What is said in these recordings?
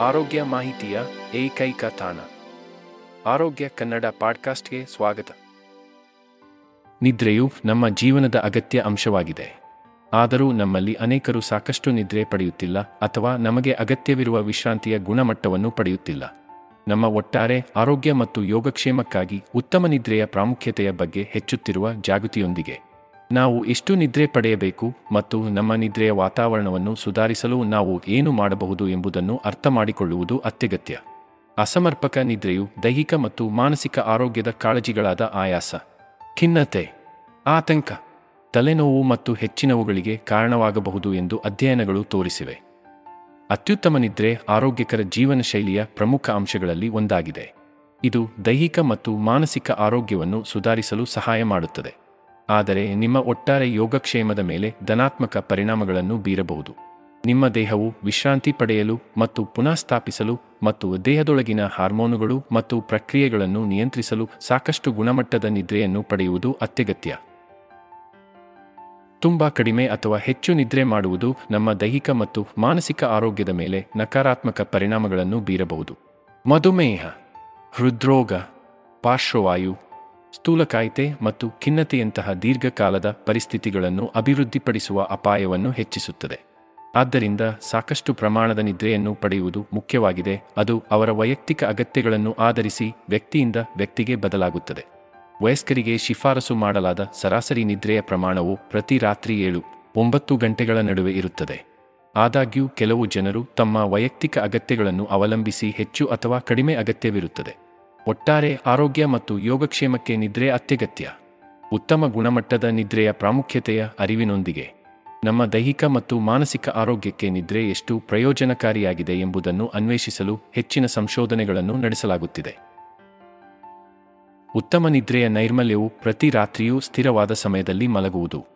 ಆರೋಗ್ಯ ಮಾಹಿತಿಯ ಏಕೈಕ ತಾಣ. ಆರೋಗ್ಯ ಕನ್ನಡ ಪಾಡ್ಕಾಸ್ಟ್ಗೆ ಸ್ವಾಗತ. ನಿದ್ರೆಯು ನಮ್ಮ ಜೀವನದ ಅಗತ್ಯ ಅಂಶವಾಗಿದೆ. ಆದರೂ ನಮ್ಮಲ್ಲಿ ಅನೇಕರು ಸಾಕಷ್ಟು ನಿದ್ರೆ ಪಡೆಯುತ್ತಿಲ್ಲ ಅಥವಾ ನಮಗೆ ಅಗತ್ಯವಿರುವ ವಿಶ್ರಾಂತಿಯ ಗುಣಮಟ್ಟವನ್ನು ಪಡೆಯುತ್ತಿಲ್ಲ. ನಮ್ಮ ಒಟ್ಟಾರೆ ಆರೋಗ್ಯ ಮತ್ತು ಯೋಗಕ್ಷೇಮಕ್ಕಾಗಿ ಉತ್ತಮ ನಿದ್ರೆಯ ಪ್ರಾಮುಖ್ಯತೆಯ ಬಗ್ಗೆ ಹೆಚ್ಚುತ್ತಿರುವ ಜಾಗೃತಿಯೊಂದಿಗೆ. ನಾವು ಎಷ್ಟು ನಿದ್ರೆ ಪಡೆಯಬೇಕು ಮತ್ತು ನಮ್ಮ ನಿದ್ರೆಯ ವಾತಾವರಣವನ್ನು ಸುಧಾರಿಸಲು ನಾವು ಏನು ಮಾಡಬಹುದು ಎಂಬುದನ್ನು ಅರ್ಥ ಮಾಡಿಕೊಳ್ಳುವುದು ಅತ್ಯಗತ್ಯ. ಅಸಮರ್ಪಕ ನಿದ್ರೆಯು ದೈಹಿಕ ಮತ್ತು ಮಾನಸಿಕ ಆರೋಗ್ಯದ ಕಾಳಜಿಗಳಾದ ಆಯಾಸ. ಖಿನ್ನತೆ. ಆತಂಕ. ತಲೆನೋವು ಮತ್ತು ಹೆಚ್ಚಿನವುಗಳಿಗೆ ಕಾರಣವಾಗಬಹುದು ಎಂದು ಅಧ್ಯಯನಗಳು ತೋರಿಸಿವೆ. ಅತ್ಯುತ್ತಮ ನಿದ್ರೆ ಆರೋಗ್ಯಕರ ಜೀವನ ಶೈಲಿಯ ಪ್ರಮುಖ ಅಂಶಗಳಲ್ಲಿ ಒಂದಾಗಿದೆ. ಇದು ದೈಹಿಕ ಮತ್ತು ಮಾನಸಿಕ ಆರೋಗ್ಯವನ್ನು ಸುಧಾರಿಸಲು ಸಹಾಯ ಮಾಡುತ್ತದೆ. ಆದರೆ ನಿಮ್ಮ ಒಟ್ಟಾರೆ ಯೋಗಕ್ಷೇಮದ ಮೇಲೆ ಧನಾತ್ಮಕ ಪರಿಣಾಮಗಳನ್ನು ಬೀರಬಹುದು. ನಿಮ್ಮ ದೇಹವು ವಿಶ್ರಾಂತಿ ಪಡೆಯಲು ಮತ್ತು ಪುನಃಸ್ಥಾಪಿಸಲು ಮತ್ತು ದೇಹದೊಳಗಿನ ಹಾರ್ಮೋನುಗಳು ಮತ್ತು ಪ್ರಕ್ರಿಯೆಗಳನ್ನು ನಿಯಂತ್ರಿಸಲು ಸಾಕಷ್ಟು ಗುಣಮಟ್ಟದ ನಿದ್ರೆಯನ್ನು ಪಡೆಯುವುದು ಅತ್ಯಗತ್ಯ. ತುಂಬಾ ಕಡಿಮೆ ಅಥವಾ ಹೆಚ್ಚು ನಿದ್ರೆ ಮಾಡುವುದು ನಮ್ಮ ದೈಹಿಕ ಮತ್ತು ಮಾನಸಿಕ ಆರೋಗ್ಯದ ಮೇಲೆ ನಕಾರಾತ್ಮಕ ಪರಿಣಾಮಗಳನ್ನು ಬೀರಬಹುದು. ಮಧುಮೇಹ, ಹೃದ್ರೋಗ, ಪಾರ್ಶ್ವವಾಯು ಸ್ಥೂಲಕಾಯಿತೆ ಮತ್ತು ಖಿನ್ನತೆಯಂತಹ ದೀರ್ಘಕಾಲದ ಪರಿಸ್ಥಿತಿಗಳನ್ನು ಅಭಿವೃದ್ಧಿಪಡಿಸುವ ಅಪಾಯವನ್ನು ಹೆಚ್ಚಿಸುತ್ತದೆ. ಆದ್ದರಿಂದ ಸಾಕಷ್ಟು ಪ್ರಮಾಣದ ನಿದ್ರೆಯನ್ನು ಪಡೆಯುವುದು ಮುಖ್ಯವಾಗಿದೆ. ಅದು ಅವರ ವೈಯಕ್ತಿಕ ಅಗತ್ಯಗಳನ್ನು ಆಧರಿಸಿ ವ್ಯಕ್ತಿಯಿಂದ ವ್ಯಕ್ತಿಗೆ ಬದಲಾಗುತ್ತದೆ. ವಯಸ್ಕರಿಗೆ ಶಿಫಾರಸು ಮಾಡಲಾದ ಸರಾಸರಿ ನಿದ್ರೆಯ ಪ್ರಮಾಣವು ಪ್ರತಿ ರಾತ್ರಿ ಏಳು, ಒಂಬತ್ತು ಗಂಟೆಗಳ ನಡುವೆ ಇರುತ್ತದೆ. ಆದಾಗ್ಯೂ, ಕೆಲವು ಜನರು ತಮ್ಮ ವೈಯಕ್ತಿಕ ಅಗತ್ಯಗಳನ್ನು ಅವಲಂಬಿಸಿ ಹೆಚ್ಚು ಅಥವಾ ಕಡಿಮೆ ಅಗತ್ಯವಿರುತ್ತದೆ. ಒಟ್ಟಾರೆ ಆರೋಗ್ಯ ಮತ್ತು ಯೋಗಕ್ಷೇಮಕ್ಕೆ ನಿದ್ರೆ ಅತ್ಯಗತ್ಯ. ಉತ್ತಮ ಗುಣಮಟ್ಟದ ನಿದ್ರೆಯ ಪ್ರಾಮುಖ್ಯತೆಯ ಅರಿವಿನೊಂದಿಗೆ ನಮ್ಮ ದೈಹಿಕ ಮತ್ತು ಮಾನಸಿಕ ಆರೋಗ್ಯಕ್ಕೆ ನಿದ್ರೆ ಎಷ್ಟು ಪ್ರಯೋಜನಕಾರಿಯಾಗಿದೆ ಎಂಬುದನ್ನು ಅನ್ವೇಷಿಸಲು ಹೆಚ್ಚಿನ ಸಂಶೋಧನೆಗಳನ್ನು ನಡೆಸಲಾಗುತ್ತಿದೆ. ಉತ್ತಮ ನಿದ್ರೆಯ ನೈರ್ಮಲ್ಯವು ಪ್ರತಿ ರಾತ್ರಿಯೂ ಸ್ಥಿರವಾದ ಸಮಯದಲ್ಲಿ ಮಲಗುವುದು.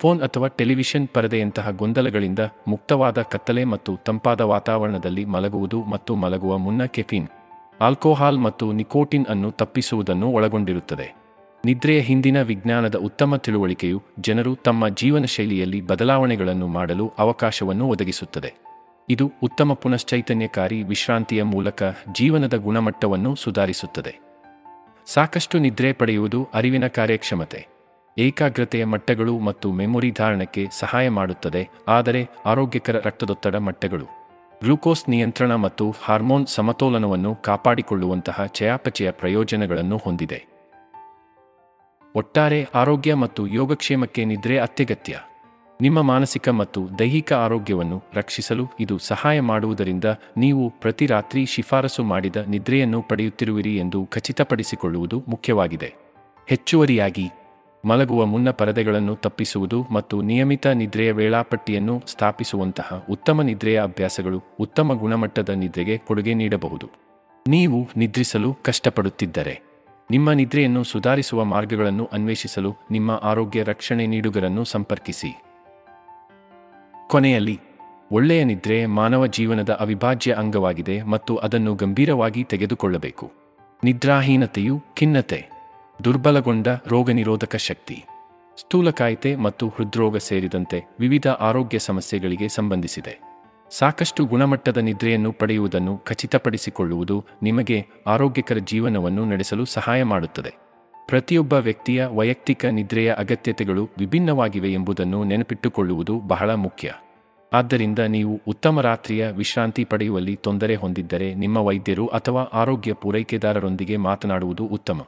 ಫೋನ್ ಅಥವಾ ಟೆಲಿವಿಷನ್ ಪರದೆಯಂತಹ ಗೊಂದಲಗಳಿಂದ ಮುಕ್ತವಾದ ಕತ್ತಲೆ ಮತ್ತು ತಂಪಾದ ವಾತಾವರಣದಲ್ಲಿ ಮಲಗುವುದು ಮತ್ತು ಮಲಗುವ ಮುನ್ನ ಕೆಫಿನ್ ಆಲ್ಕೋಹಾಲ್ ಮತ್ತು ನಿಕೋಟಿನ್ ಅನ್ನು ತಪ್ಪಿಸುವುದನ್ನು ಒಳಗೊಂಡಿರುತ್ತದೆ. ನಿದ್ರೆಯ ಹಿಂದಿನ ವಿಜ್ಞಾನದ ಉತ್ತಮ ತಿಳುವಳಿಕೆಯು ಜನರು ತಮ್ಮ ಜೀವನ ಶೈಲಿಯಲ್ಲಿ ಬದಲಾವಣೆಗಳನ್ನು ಮಾಡಲು ಅವಕಾಶವನ್ನು ಒದಗಿಸುತ್ತದೆ. ಇದು ಉತ್ತಮ ಪುನಶ್ಚೈತನ್ಯಕಾರಿ ವಿಶ್ರಾಂತಿಯ ಮೂಲಕ ಜೀವನದ ಗುಣಮಟ್ಟವನ್ನು ಸುಧಾರಿಸುತ್ತದೆ. ಸಾಕಷ್ಟು ನಿದ್ರೆ ಪಡೆಯುವುದು ಅರಿವಿನ ಕಾರ್ಯಕ್ಷಮತೆ. ಏಕಾಗ್ರತೆಯ ಮಟ್ಟಗಳು ಮತ್ತು ಮೆಮೊರಿ ಧಾರಣಕ್ಕೆ ಸಹಾಯ ಮಾಡುತ್ತದೆ, ಆದರೆ ಆರೋಗ್ಯಕರ ರಕ್ತದೊತ್ತಡ ಮಟ್ಟಗಳು. ಗ್ಲೂಕೋಸ್ ನಿಯಂತ್ರಣ ಮತ್ತು ಹಾರ್ಮೋನ್ ಸಮತೋಲನವನ್ನು ಕಾಪಾಡಿಕೊಳ್ಳುವಂತಹ ಚಯಾಪಚಯ ಪ್ರಯೋಜನಗಳನ್ನು ಹೊಂದಿದೆ. ಒಟ್ಟಾರೆ ಆರೋಗ್ಯ ಮತ್ತು ಯೋಗಕ್ಷೇಮಕ್ಕೆ ನಿದ್ರೆ ಅತ್ಯಗತ್ಯ. ನಿಮ್ಮ ಮಾನಸಿಕ ಮತ್ತು ದೈಹಿಕ ಆರೋಗ್ಯವನ್ನು ರಕ್ಷಿಸಲು ಇದು ಸಹಾಯ ಮಾಡುವುದರಿಂದ ನೀವು ಪ್ರತಿ ರಾತ್ರಿ ಶಿಫಾರಸು ಮಾಡಿದ ನಿದ್ರೆಯನ್ನು ಪಡೆಯುತ್ತಿರುವಿರಿ ಎಂದು ಖಚಿತಪಡಿಸಿಕೊಳ್ಳುವುದು ಮುಖ್ಯವಾಗಿದೆ. ಹೆಚ್ಚುವರಿಯಾಗಿ ಮಲಗುವ ಮುನ್ನ ಪರದೆಗಳನ್ನು ತಪ್ಪಿಸುವುದು ಮತ್ತು ನಿಯಮಿತ ನಿದ್ರೆಯ ವೇಳಾಪಟ್ಟಿಯನ್ನು ಸ್ಥಾಪಿಸುವಂತಹ ಉತ್ತಮ ನಿದ್ರೆಯ ಅಭ್ಯಾಸಗಳು ಉತ್ತಮ ಗುಣಮಟ್ಟದ ನಿದ್ರೆಗೆ ಕೊಡುಗೆ ನೀಡಬಹುದು. ನೀವು ನಿದ್ರಿಸಲು ಕಷ್ಟಪಡುತ್ತಿದ್ದರೆ, ನಿಮ್ಮ ನಿದ್ರೆಯನ್ನು ಸುಧಾರಿಸುವ ಮಾರ್ಗಗಳನ್ನು ಅನ್ವೇಷಿಸಲು ನಿಮ್ಮ ಆರೋಗ್ಯ ರಕ್ಷಣೆ ನೀಡುಗರನ್ನು ಸಂಪರ್ಕಿಸಿ. ಕೊನೆಯಲ್ಲಿ, ಒಳ್ಳೆಯ ನಿದ್ರೆ ಮಾನವ ಜೀವನದ ಅವಿಭಾಜ್ಯ ಅಂಗವಾಗಿದೆ ಮತ್ತು ಅದನ್ನು ಗಂಭೀರವಾಗಿ ತೆಗೆದುಕೊಳ್ಳಬೇಕು. ನಿದ್ರಾಹೀನತೆಯು ಖಿನ್ನತೆ. ದುರ್ಬಲಗೊಂಡ ರೋಗನಿರೋಧಕ ಶಕ್ತಿ ಸ್ಥೂಲಕಾಯಿತೆ ಮತ್ತು ಹೃದ್ರೋಗ ಸೇರಿದಂತೆ ವಿವಿಧ ಆರೋಗ್ಯ ಸಮಸ್ಯೆಗಳಿಗೆ ಸಂಬಂಧಿಸಿದೆ. ಸಾಕಷ್ಟು ಗುಣಮಟ್ಟದ ನಿದ್ರೆಯನ್ನು ಪಡೆಯುವುದನ್ನು ಖಚಿತಪಡಿಸಿಕೊಳ್ಳುವುದು ನಿಮಗೆ ಆರೋಗ್ಯಕರ ಜೀವನವನ್ನು ನಡೆಸಲು ಸಹಾಯ ಮಾಡುತ್ತದೆ. ಪ್ರತಿಯೊಬ್ಬ ವ್ಯಕ್ತಿಯ ವೈಯಕ್ತಿಕ ನಿದ್ರೆಯ ಅಗತ್ಯತೆಗಳು ವಿಭಿನ್ನವಾಗಿವೆ ಎಂಬುದನ್ನು ನೆನಪಿಟ್ಟುಕೊಳ್ಳುವುದು ಬಹಳ ಮುಖ್ಯ. ಆದ್ದರಿಂದ ನೀವು ಉತ್ತಮ ರಾತ್ರಿಯ ವಿಶ್ರಾಂತಿ ಪಡೆಯುವಲ್ಲಿ ತೊಂದರೆ ಹೊಂದಿದ್ದರೆ ನಿಮ್ಮ ವೈದ್ಯರು ಅಥವಾ ಆರೋಗ್ಯ ಪೂರೈಕೆದಾರರೊಂದಿಗೆ ಮಾತನಾಡುವುದು ಉತ್ತಮ.